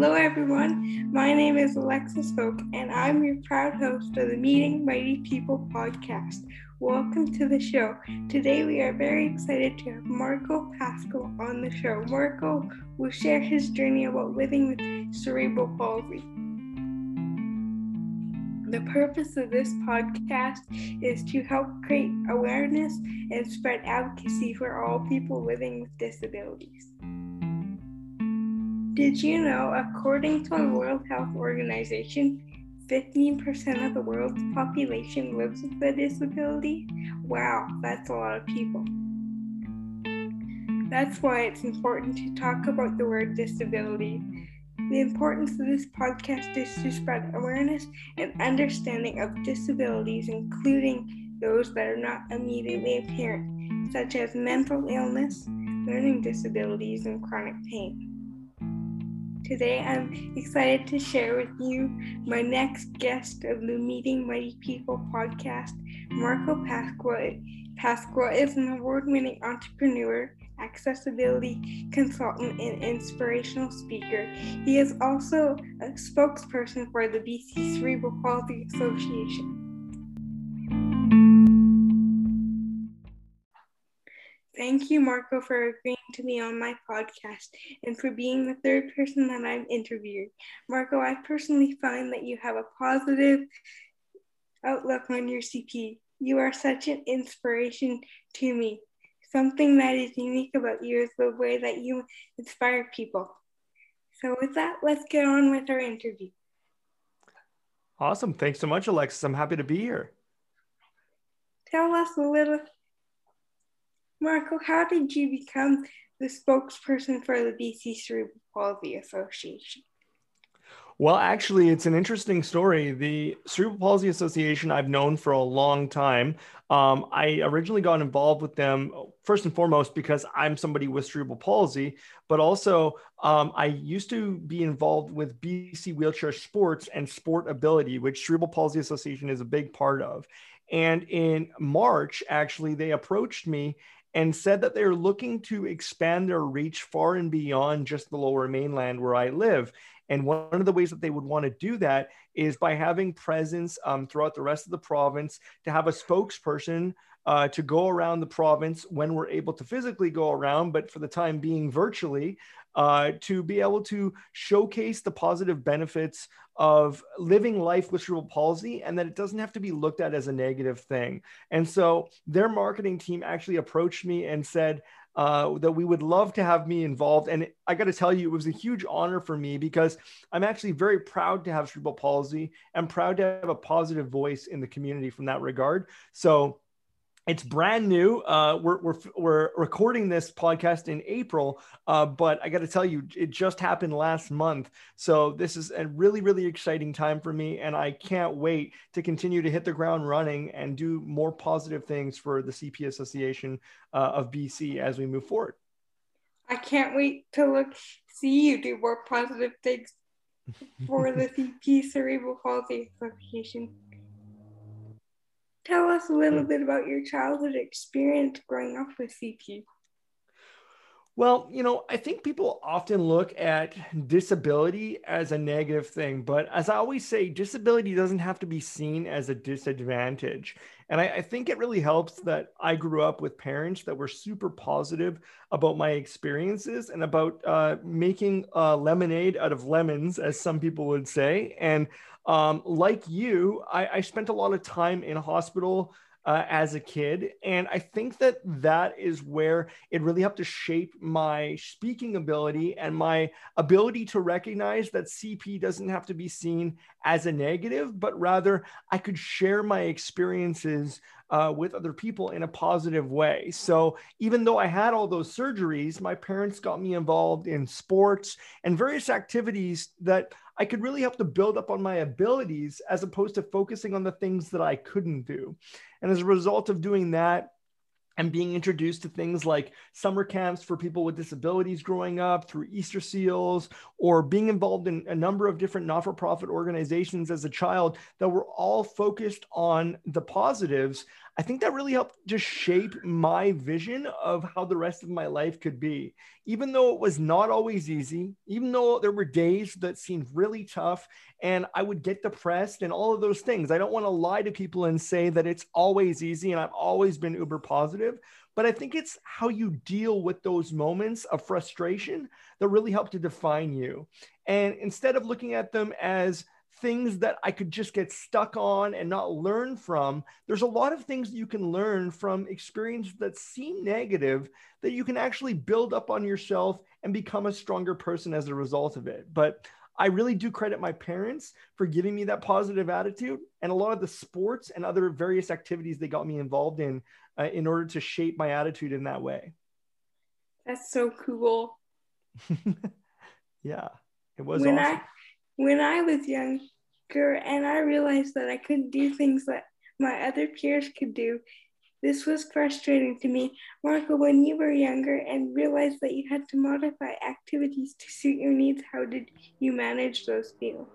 Hello, everyone. My name is Alexis Folk, and I'm your proud host of the Meeting Mighty People podcast. Welcome to the show. Today, we are very excited to have Marco Pasqua on the show. Marco will share his journey about living with cerebral palsy. The purpose of this podcast is to help create awareness and spread advocacy for all people living with disabilities. Did you know, according to the World Health Organization, 15% of the world's population lives with a disability? Wow, that's a lot of people. That's why it's important to talk about the word disability. The importance of this podcast is to spread awareness and understanding of disabilities, including those that are not immediately apparent, such as mental illness, learning disabilities, and chronic pain. Today, I'm excited to share with you my next guest of the Meeting Mighty People podcast. Marco Pasqua. Pasqua is an award winning entrepreneur, accessibility consultant, and inspirational speaker. He is also a spokesperson for the BC Cerebral Palsy Association. Thank you, Marco, for agreeing to be on my podcast and for being the third person that I'm interviewing. Marco, I personally find that you have a positive outlook on your CP. You are such an inspiration to me. Something that is unique about you is the way that you inspire people. So, with that, let's get on with our interview. Awesome. Thanks so much, Alexis. I'm happy to be here. Tell us a little Marco, how did you become the spokesperson for the BC Cerebral Palsy Association? Well, actually, it's an interesting story. The Cerebral Palsy Association I've known for a long time. Um, I originally got involved with them first and foremost because I'm somebody with cerebral palsy, but also um, I used to be involved with BC Wheelchair Sports and Sport Ability, which Cerebral Palsy Association is a big part of. And in March, actually, they approached me and said that they're looking to expand their reach far and beyond just the lower mainland where I live. And one of the ways that they would want to do that is by having presence um, throughout the rest of the province to have a spokesperson uh, to go around the province when we're able to physically go around, but for the time being virtually, uh, to be able to showcase the positive benefits of living life with cerebral palsy and that it doesn't have to be looked at as a negative thing. And so their marketing team actually approached me and said, uh, that we would love to have me involved. And I got to tell you, it was a huge honor for me because I'm actually very proud to have cerebral palsy and proud to have a positive voice in the community from that regard. So it's brand new. Uh, we're, we're, we're recording this podcast in April, uh, but I got to tell you, it just happened last month. So this is a really, really exciting time for me. And I can't wait to continue to hit the ground running and do more positive things for the CP Association uh, of BC as we move forward. I can't wait to look, see you do more positive things for the CP Cerebral Palsy Association. Tell us a little mm. bit about your childhood experience growing up with CP. Well, you know, I think people often look at disability as a negative thing, but as I always say, disability doesn't have to be seen as a disadvantage. And I, I, think it really helps that I grew up with parents that were super positive about my experiences and about uh, making uh, lemonade out of lemons, as some people would say. And um, like you, I, I, spent a lot of time in hospital uh, as a kid. And I think that that is where it really helped to shape my speaking ability and my ability to recognize that CP doesn't have to be seen as a negative, but rather I could share my experiences uh, with other people in a positive way. So even though I had all those surgeries, my parents got me involved in sports and various activities that I could really help to build up on my abilities as opposed to focusing on the things that I couldn't do. And as a result of doing that, and being introduced to things like summer camps for people with disabilities growing up through Easter Seals, or being involved in a number of different not for profit organizations as a child that were all focused on the positives. I think that really helped just shape my vision of how the rest of my life could be. Even though it was not always easy, even though there were days that seemed really tough and I would get depressed and all of those things. I don't want to lie to people and say that it's always easy and I've always been uber positive, but I think it's how you deal with those moments of frustration that really help to define you. And instead of looking at them as things that I could just get stuck on and not learn from. There's a lot of things that you can learn from experiences that seem negative that you can actually build up on yourself and become a stronger person as a result of it. But I really do credit my parents for giving me that positive attitude and a lot of the sports and other various activities they got me involved in uh, in order to shape my attitude in that way. That's so cool. yeah, it was when awesome. I when I was younger and I realized that I couldn't do things that my other peers could do, this was frustrating to me. Marco, when you were younger and realized that you had to modify activities to suit your needs, how did you manage those feel?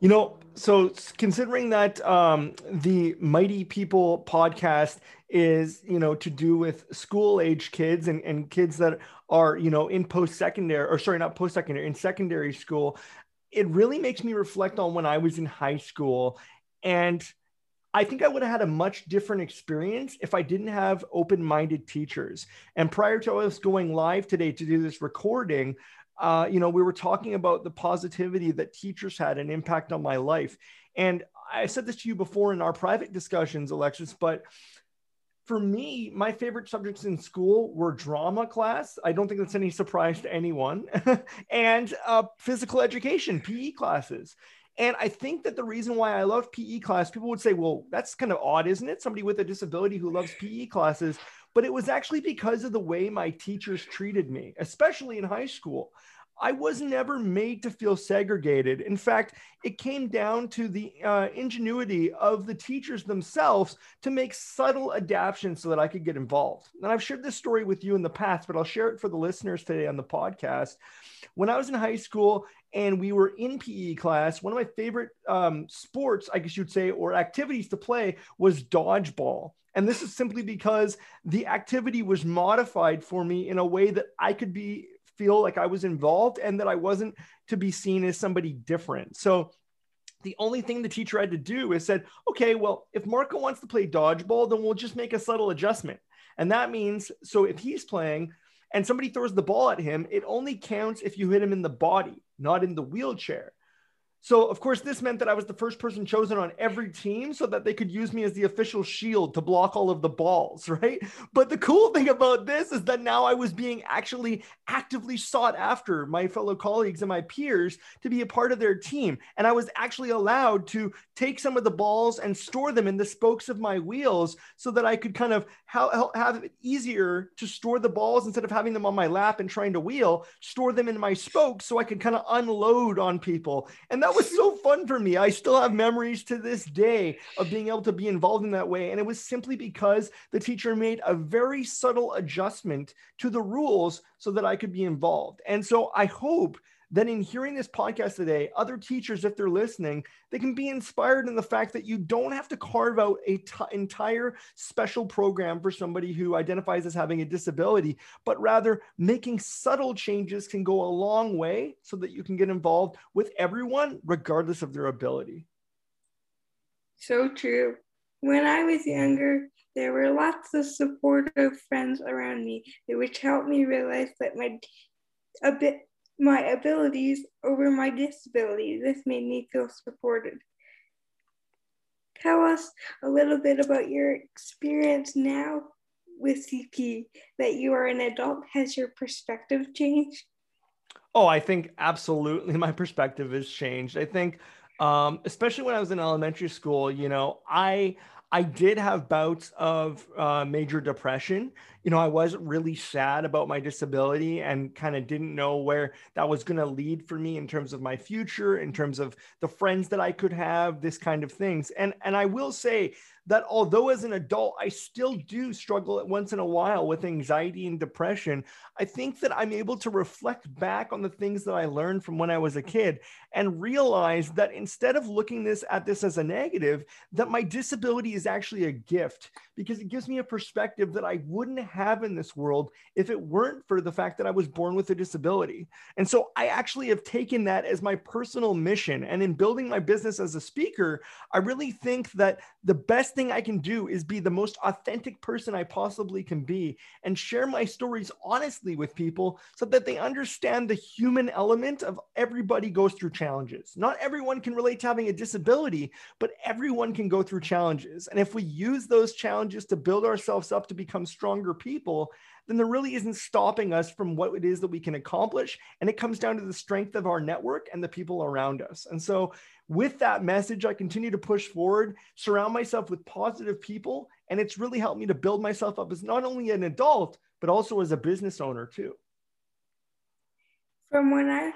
You know, so considering that um, the Mighty People podcast is, you know, to do with school age kids and, and kids that are, you know, in post secondary or sorry, not post secondary, in secondary school, it really makes me reflect on when I was in high school. And I think I would have had a much different experience if I didn't have open minded teachers. And prior to us going live today to do this recording, uh, you know, we were talking about the positivity that teachers had an impact on my life. And I said this to you before in our private discussions, Alexis, but for me, my favorite subjects in school were drama class. I don't think that's any surprise to anyone, and uh, physical education, PE classes. And I think that the reason why I love PE class, people would say, well, that's kind of odd, isn't it? Somebody with a disability who loves PE classes. But it was actually because of the way my teachers treated me, especially in high school. I was never made to feel segregated. In fact, it came down to the uh, ingenuity of the teachers themselves to make subtle adaptations so that I could get involved. And I've shared this story with you in the past, but I'll share it for the listeners today on the podcast. When I was in high school and we were in PE class, one of my favorite um, sports, I guess you'd say, or activities to play was dodgeball. And this is simply because the activity was modified for me in a way that I could be feel like I was involved and that I wasn't to be seen as somebody different. So the only thing the teacher had to do is said, okay, well, if Marco wants to play dodgeball, then we'll just make a subtle adjustment. And that means, so if he's playing and somebody throws the ball at him, it only counts if you hit him in the body, not in the wheelchair. So, of course, this meant that I was the first person chosen on every team so that they could use me as the official shield to block all of the balls, right? But the cool thing about this is that now I was being actually actively sought after my fellow colleagues and my peers to be a part of their team. And I was actually allowed to take some of the balls and store them in the spokes of my wheels so that I could kind of have it easier to store the balls instead of having them on my lap and trying to wheel, store them in my spokes so I could kind of unload on people. And that that was so fun for me. I still have memories to this day of being able to be involved in that way. And it was simply because the teacher made a very subtle adjustment to the rules so that I could be involved. And so I hope then in hearing this podcast today, other teachers, if they're listening, they can be inspired in the fact that you don't have to carve out a t- entire special program for somebody who identifies as having a disability, but rather making subtle changes can go a long way so that you can get involved with everyone, regardless of their ability. So true. When I was younger, there were lots of supportive friends around me, which helped me realize that my a bit my abilities over my disability. This made me feel supported. Tell us a little bit about your experience now with CP, that you are an adult. Has your perspective changed? Oh, I think absolutely my perspective has changed. I think, um, especially when I was in elementary school, you know, I I did have bouts of uh, major depression. you know, I was really sad about my disability and kind of didn't know where that was going to lead for me in terms of my future, in terms of the friends that I could have, this kind of things. And and I will say that although as an adult I still do struggle once in a while with anxiety and depression, I think that I'm able to reflect back on the things that I learned from when I was a kid and realize that instead of looking this at this as a negative, that my disability is actually a gift because it gives me a perspective that I wouldn't have in this world if it weren't for the fact that I was born with a disability. And so I actually have taken that as my personal mission. And in building my business as a speaker, I really think that the best thing I can do is be the most authentic person I possibly can be and share my stories honestly with people so that they understand the human element of everybody goes through challenges. Not everyone can relate to having a disability, but everyone can go through challenges. And if we use those challenges to build ourselves up to become stronger people, then there really isn't stopping us from what it is that we can accomplish. And it comes down to the strength of our network and the people around us. And so, with that message, I continue to push forward, surround myself with positive people. And it's really helped me to build myself up as not only an adult, but also as a business owner, too. From when I,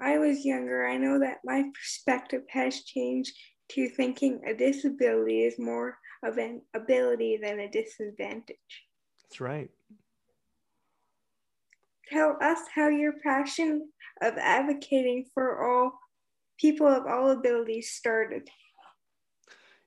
I was younger, I know that my perspective has changed to thinking a disability is more of an ability than a disadvantage. That's right. Tell us how your passion of advocating for all people of all abilities started.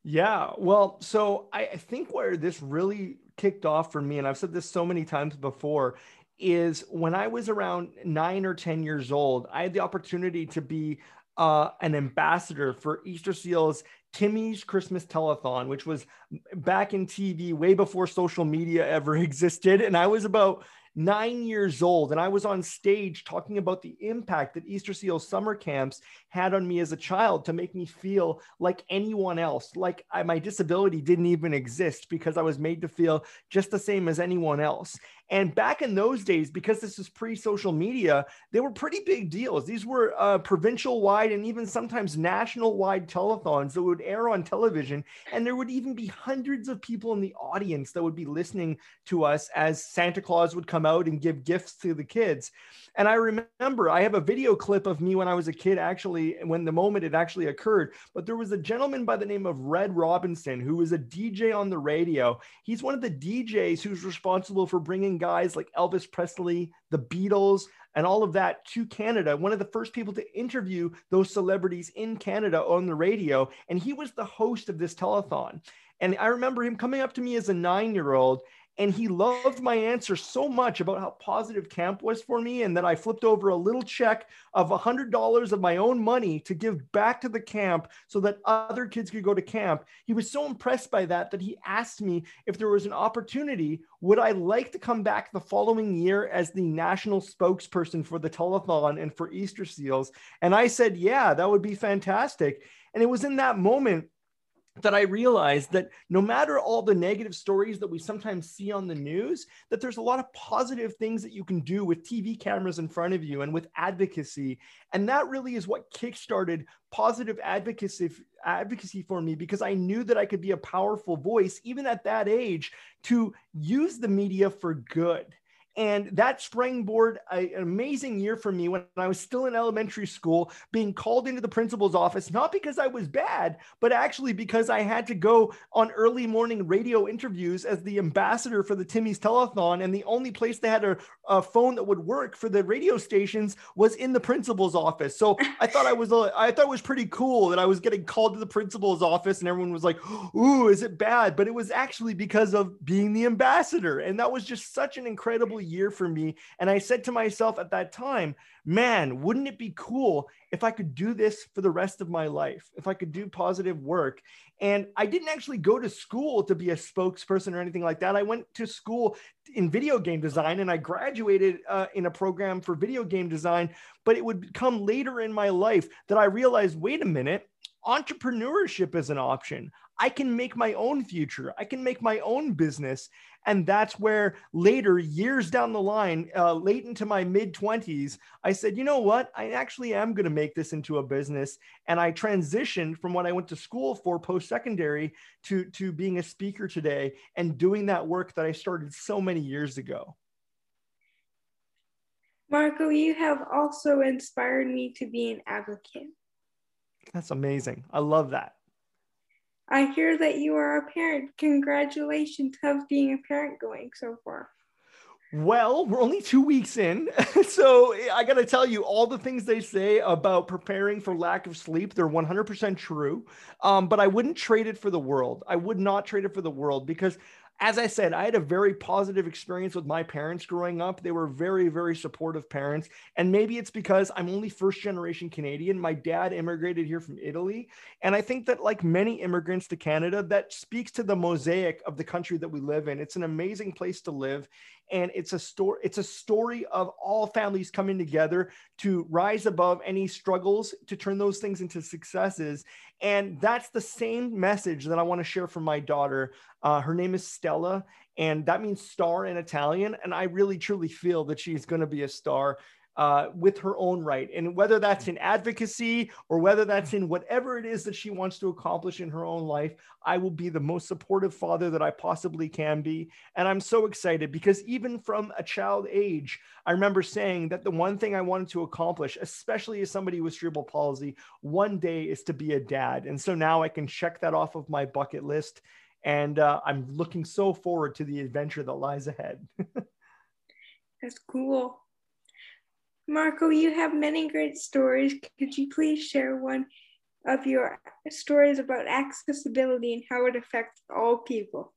Yeah, well, so I think where this really kicked off for me, and I've said this so many times before, is when I was around nine or 10 years old, I had the opportunity to be uh, an ambassador for Easter Seals Timmy's Christmas Telethon, which was back in TV way before social media ever existed. And I was about nine years old, and I was on stage talking about the impact that Easter Seal summer camps had on me as a child to make me feel like anyone else, like I, my disability didn't even exist because I was made to feel just the same as anyone else. And back in those days, because this is pre social media, they were pretty big deals. These were uh, provincial wide and even sometimes national wide telethons that would air on television. And there would even be hundreds of people in the audience that would be listening to us as Santa Claus would come out and give gifts to the kids. And I remember I have a video clip of me when I was a kid, actually, when the moment it actually occurred. But there was a gentleman by the name of Red Robinson who was a DJ on the radio. He's one of the DJs who's responsible for bringing guys like Elvis Presley, the Beatles, and all of that to Canada. One of the first people to interview those celebrities in Canada on the radio. And he was the host of this telethon. And I remember him coming up to me as a nine year old and he loved my answer so much about how positive camp was for me and that I flipped over a little check of $100 of my own money to give back to the camp so that other kids could go to camp. He was so impressed by that that he asked me if there was an opportunity, would I like to come back the following year as the national spokesperson for the telethon and for Easter Seals? And I said, yeah, that would be fantastic. And it was in that moment that I realized that no matter all the negative stories that we sometimes see on the news, that there's a lot of positive things that you can do with TV cameras in front of you and with advocacy. And that really is what kickstarted positive advocacy advocacy for me because I knew that I could be a powerful voice even at that age to use the media for good. And that springboard an amazing year for me when I was still in elementary school, being called into the principal's office, not because I was bad, but actually because I had to go on early morning radio interviews as the ambassador for the Timmy's Telethon. And the only place they had a, a phone that would work for the radio stations was in the principal's office. So I thought I was, I thought it was pretty cool that I was getting called to the principal's office and everyone was like, Ooh, is it bad? But it was actually because of being the ambassador. And that was just such an incredible year for me. And I said to myself at that time, man, wouldn't it be cool if I could do this for the rest of my life, if I could do positive work? And I didn't actually go to school to be a spokesperson or anything like that. I went to school in video game design and I graduated uh, in a program for video game design. But it would come later in my life that I realized wait a minute, entrepreneurship is an option. I can make my own future. I can make my own business. And that's where later, years down the line, uh, late into my mid 20s, I said, you know what? I actually am going to make this into a business. And I transitioned from what I went to school for post secondary to, to being a speaker today and doing that work that I started so many years ago. Marco, you have also inspired me to be an advocate. That's amazing. I love that. I hear that you are a parent. Congratulations. How's being a parent going so far? Well, we're only two weeks in. so I got to tell you, all the things they say about preparing for lack of sleep, they're 100% true. Um, but I wouldn't trade it for the world. I would not trade it for the world because as I said, I had a very positive experience with my parents growing up. They were very, very supportive parents. And maybe it's because I'm only first generation Canadian. My dad immigrated here from Italy. And I think that, like many immigrants to Canada, that speaks to the mosaic of the country that we live in. It's an amazing place to live and it's a story it's a story of all families coming together to rise above any struggles to turn those things into successes. And that's the same message that i want to share from my daughter. Uh, her name is stella and that means star in italian. And i really truly feel that she's going to be a star uh, with her own right. And whether that's in advocacy or whether that's in whatever it is that she wants to accomplish in her own life, I will be the most supportive father that I possibly can be. And I'm so excited because even from a child age, I remember saying that the one thing I wanted to accomplish, especially as somebody with cerebral palsy, one day is to be a dad. And so now I can check that off of my bucket list. And uh, I'm looking so forward to the adventure that lies ahead. That's cool. Marco, you have many great stories. Could you please share one of your stories about accessibility and how it affects all people?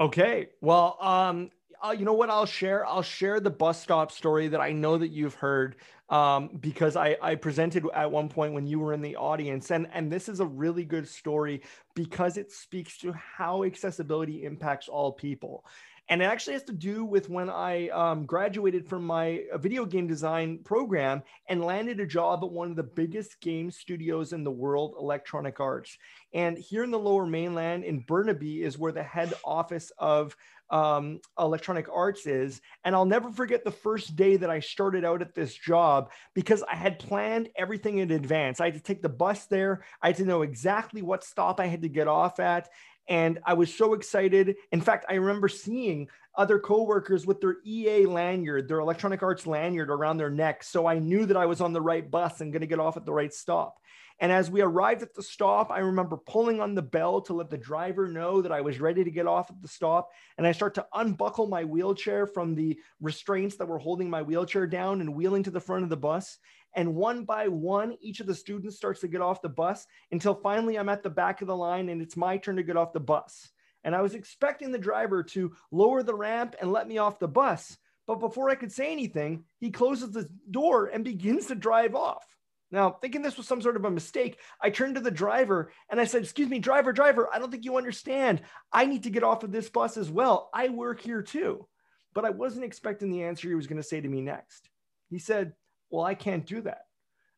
Okay. Well, um, uh, you know what I'll share? I'll share the bus stop story that I know that you've heard um, because I, I presented at one point when you were in the audience. And, and this is a really good story because it speaks to how accessibility impacts all people and it actually has to do with when I um, graduated from my uh, video game design program and landed a job at one of the biggest game studios in the world, Electronic Arts. And here in the Lower Mainland, in Burnaby, is where the head office of um, Electronic Arts is. And I'll never forget the first day that I started out at this job because I had planned everything in advance. I had to take the bus there, I had to know exactly what stop I had to get off at. And I was so excited. In fact, I remember seeing other coworkers with their EA lanyard, their Electronic Arts lanyard around their neck. So I knew that I was on the right bus and going to get off at the right stop. And as we arrived at the stop, I remember pulling on the bell to let the driver know that I was ready to get off at the stop. And I start to unbuckle my wheelchair from the restraints that were holding my wheelchair down and wheeling to the front of the bus. And one by one, each of the students starts to get off the bus until finally I'm at the back of the line and it's my turn to get off the bus. And I was expecting the driver to lower the ramp and let me off the bus. But before I could say anything, he closes the door and begins to drive off. Now, thinking this was some sort of a mistake, I turned to the driver and I said, Excuse me, driver, driver, I don't think you understand. I need to get off of this bus as well. I work here too. But I wasn't expecting the answer he was going to say to me next. He said, well, I can't do that.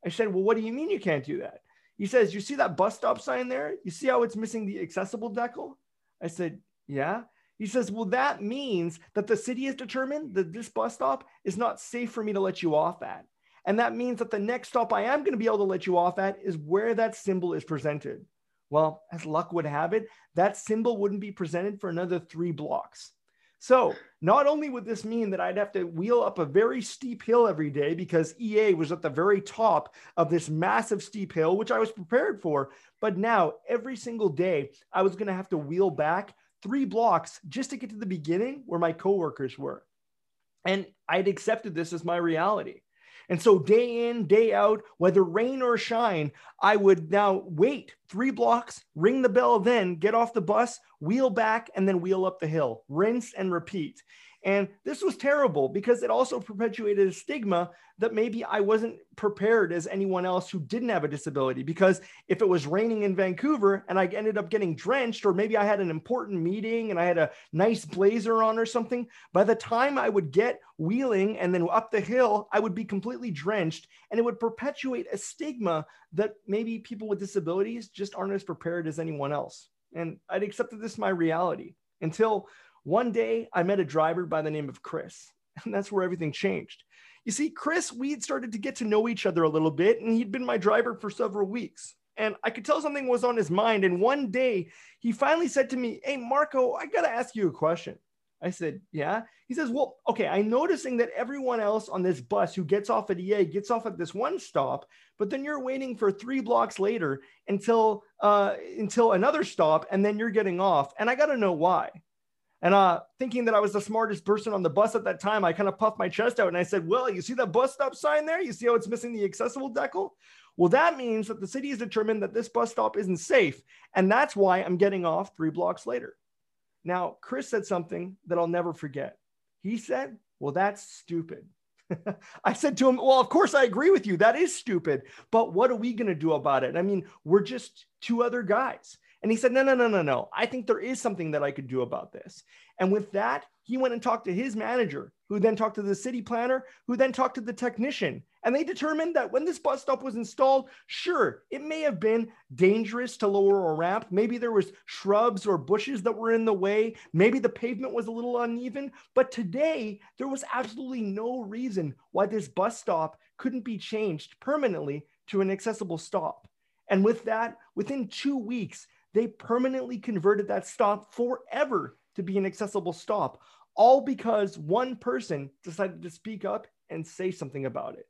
I said, Well, what do you mean you can't do that? He says, You see that bus stop sign there? You see how it's missing the accessible decal? I said, Yeah. He says, Well, that means that the city has determined that this bus stop is not safe for me to let you off at. And that means that the next stop I am going to be able to let you off at is where that symbol is presented. Well, as luck would have it, that symbol wouldn't be presented for another three blocks. So not only would this mean that I'd have to wheel up a very steep hill every day because EA was at the very top of this massive steep hill, which I was prepared for, but now every single day I was going to have to wheel back three blocks just to get to the beginning where my coworkers were. And I'd accepted this as my reality. And so, day in, day out, whether rain or shine, I would now wait three blocks, ring the bell, then get off the bus, wheel back, and then wheel up the hill, rinse and repeat. And this was terrible because it also perpetuated a stigma that maybe I wasn't prepared as anyone else who didn't have a disability. Because if it was raining in Vancouver and I ended up getting drenched, or maybe I had an important meeting and I had a nice blazer on or something, by the time I would get wheeling and then up the hill, I would be completely drenched. And it would perpetuate a stigma that maybe people with disabilities just aren't as prepared as anyone else. And I'd accepted this my reality until one day I met a driver by the name of Chris, and that's where everything changed. You see, Chris, we'd started to get to know each other a little bit, and he'd been my driver for several weeks. And I could tell something was on his mind. And one day he finally said to me, Hey, Marco, I got to ask you a question. I said, Yeah. He says, Well, okay, I'm noticing that everyone else on this bus who gets off at EA gets off at this one stop, but then you're waiting for three blocks later until uh, until another stop, and then you're getting off. And I got to know why. And uh, thinking that I was the smartest person on the bus at that time, I kind of puffed my chest out and I said, Well, you see that bus stop sign there? You see how it's missing the accessible decal? Well, that means that the city has determined that this bus stop isn't safe. And that's why I'm getting off three blocks later. Now, Chris said something that I'll never forget. He said, Well, that's stupid. I said to him, Well, of course, I agree with you. That is stupid. But what are we going to do about it? I mean, we're just two other guys. And he said, No, no, no, no, no. I think there is something that I could do about this. And with that, he went and talked to his manager, who then talked to the city planner, who then talked to the technician. And they determined that when this bus stop was installed, sure, it may have been dangerous to lower a ramp. Maybe there was shrubs or bushes that were in the way. Maybe the pavement was a little uneven. But today, there was absolutely no reason why this bus stop couldn't be changed permanently to an accessible stop. And with that, within two weeks, they permanently converted that stop forever to be an accessible stop, all because one person decided to speak up and say something about it.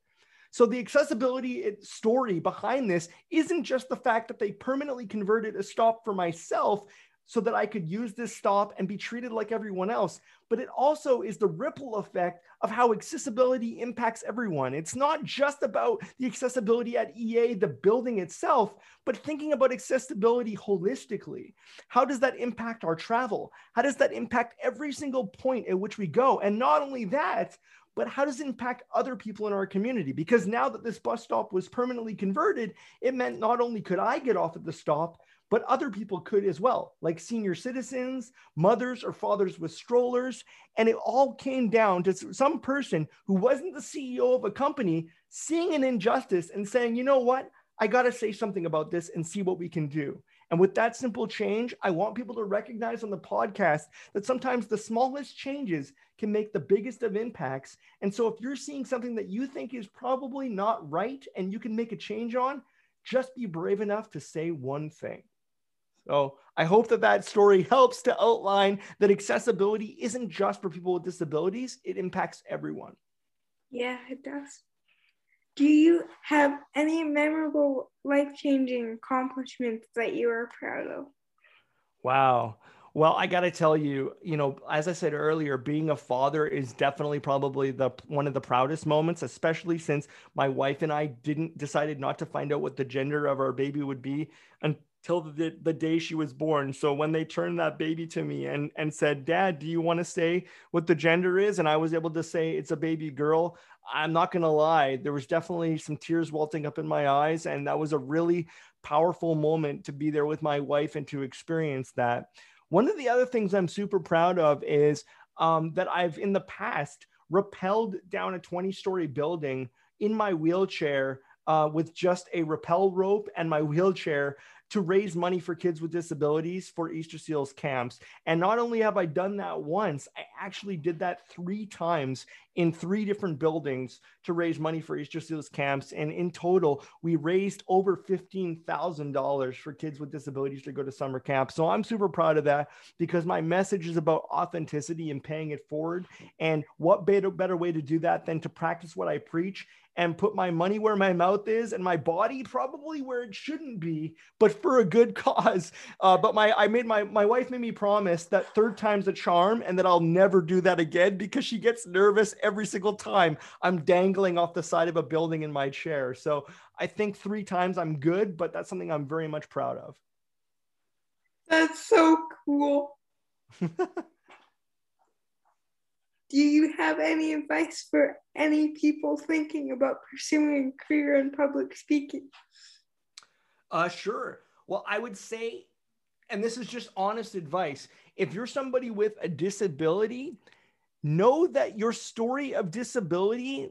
So the accessibility eh, story behind this isn't just the fact that they permanently converted a stop for myself so that I could use this stop and be treated like everyone else. But it also is the ripple effect of how accessibility impacts everyone. It's not just about the accessibility at EA, the building itself, but thinking about accessibility holistically. How does that impact our travel? How does that impact every single point at which we go? And not only that, but how does it impact other people in our community? Because now that this bus stop was permanently converted, it meant not only could I get off at the stop, but other people could as well, like senior citizens, mothers or fathers with strollers. And it all came down to some person who wasn't the CEO of a company seeing an injustice and saying, you know what? I got to say something about this and see what we can do. And with that simple change, I want people to recognize on the podcast that sometimes the smallest changes can make the biggest of impacts. And so if you're seeing something that you think is probably not right and you can make a change on, just be brave enough to say one thing. So I hope that that story helps to outline that accessibility isn't just for people with disabilities, it impacts everyone. Yeah, it does. Do you have any memorable life changing accomplishments that you are proud of? Wow. Well, I got to tell you, you know, as I said earlier, being a father is definitely probably the one of the proudest moments, especially since my wife and I didn't decided not to find out what the gender of our baby would be till the, the day she was born. So when they turned that baby to me and, and said, Dad, do you want to say what the gender is? And I was able to say it's a baby girl. I'm not going to lie, there was definitely some tears welting up in my eyes. And that was a really powerful moment to be there with my wife and to experience that. One of the other things I'm super proud of is um, that I've in the past rappelled down a 20 story building in my wheelchair uh, with just a rappel rope and my wheelchair to raise money for kids with disabilities for Easter Seals camps. And not only have I done that once, I actually did that three times in three different buildings to raise money for Easter Seals camps. And in total, we raised over $15,000 for kids with disabilities to go to summer camp. So I'm super proud of that because my message is about authenticity and paying it forward. And what better, better way to do that than to practice what I preach and put my money where my mouth is and my body probably where it shouldn't be, but for a good cause. Uh, but my I made my my wife made me promise that third time's a charm and that I'll never do that again because she gets nervous every single time I'm dangling off the side of a building in my chair. So I think three times I'm good, but that's something I'm very much proud of. That's so cool. do you have any advice for any people thinking about pursuing a career in public speaking? Uh, sure. Well, I would say, and this is just honest advice if you're somebody with a disability, know that your story of disability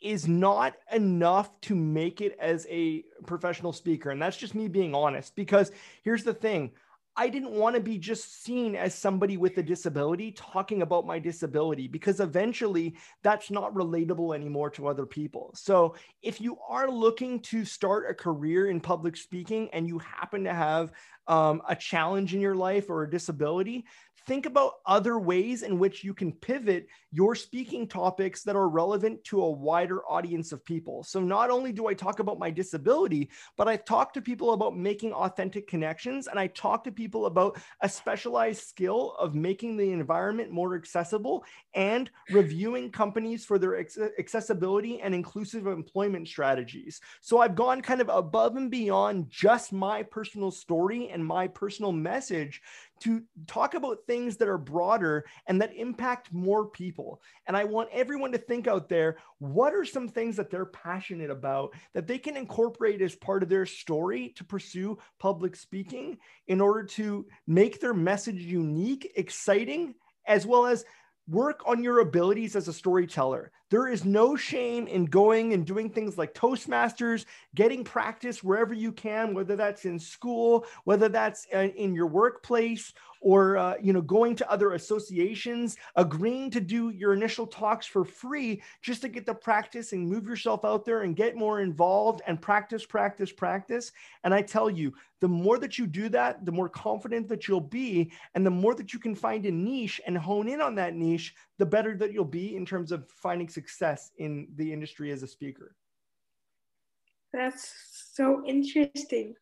is not enough to make it as a professional speaker. And that's just me being honest, because here's the thing I didn't want to be just seen as somebody with a disability talking about my disability because eventually that's not relatable anymore to other people. So, if you are looking to start a career in public speaking and you happen to have um, a challenge in your life or a disability, think about other ways in which you can pivot your speaking topics that are relevant to a wider audience of people. So, not only do I talk about my disability, but I talk to people about making authentic connections and I talk to people about a specialized skill of making the environment more accessible and reviewing companies for their accessibility and inclusive employment strategies. So, I've gone kind of above and beyond just my personal story and my personal message to talk about things that are broader and that impact more people. And I want everyone to think out there what are some things that they're passionate about that they can incorporate as part of their story to pursue public speaking in order to make their message unique, exciting, as well as work on your abilities as a storyteller. There is no shame in going and doing things like Toastmasters, getting practice wherever you can, whether that's in school, whether that's uh, in your workplace, or uh, you know going to other associations agreeing to do your initial talks for free just to get the practice and move yourself out there and get more involved and practice practice practice. And i tell you the more that you do that the more confident that you'll be. And the more that you can find a niche and hone in on that niche the better that you'll be in terms of finding success in the industry as a speaker. That's so interesting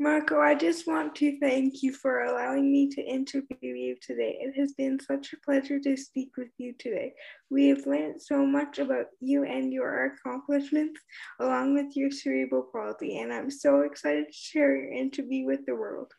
Marco, I just want to thank you for allowing me to interview you today. It has been such a pleasure to speak with you today. We have learned so much about you and your accomplishments, along with your cerebral palsy, and I'm so excited to share your interview with the world.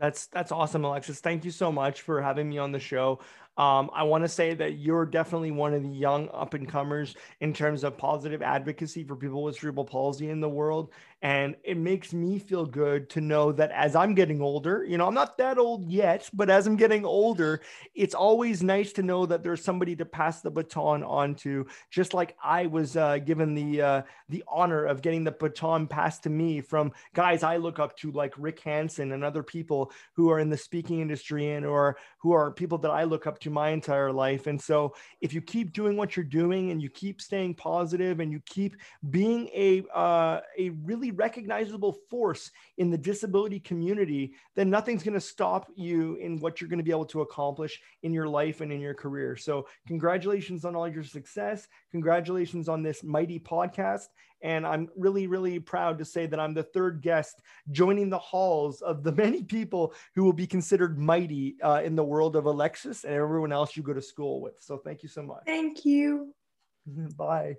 That's that's awesome, Alexis. Thank you so much for having me on the show. Um, I want to say that you're definitely one of the young up and comers in terms of positive advocacy for people with cerebral palsy in the world. And it makes me feel good to know that as I'm getting older, you know, I'm not that old yet, but as I'm getting older, it's always nice to know that there's somebody to pass the baton on to, just like I was uh, given the uh, the honor of getting the baton passed to me from guys I look up to like Rick Hansen and other people who are in the speaking industry and or who are people that I look up to my entire life. And so if you keep doing what you're doing and you keep staying positive and you keep being a, uh, a really recognizable force in the disability community, then nothing's going to stop you in what you're going to be able to accomplish in your life and in your career. So congratulations on all your success. Congratulations on this mighty podcast. And I'm really, really proud to say that I'm the third guest joining the halls of the many people who will be considered mighty uh, in the world of Alexis and everyone else you go to school with. So thank you so much. Thank you. Bye.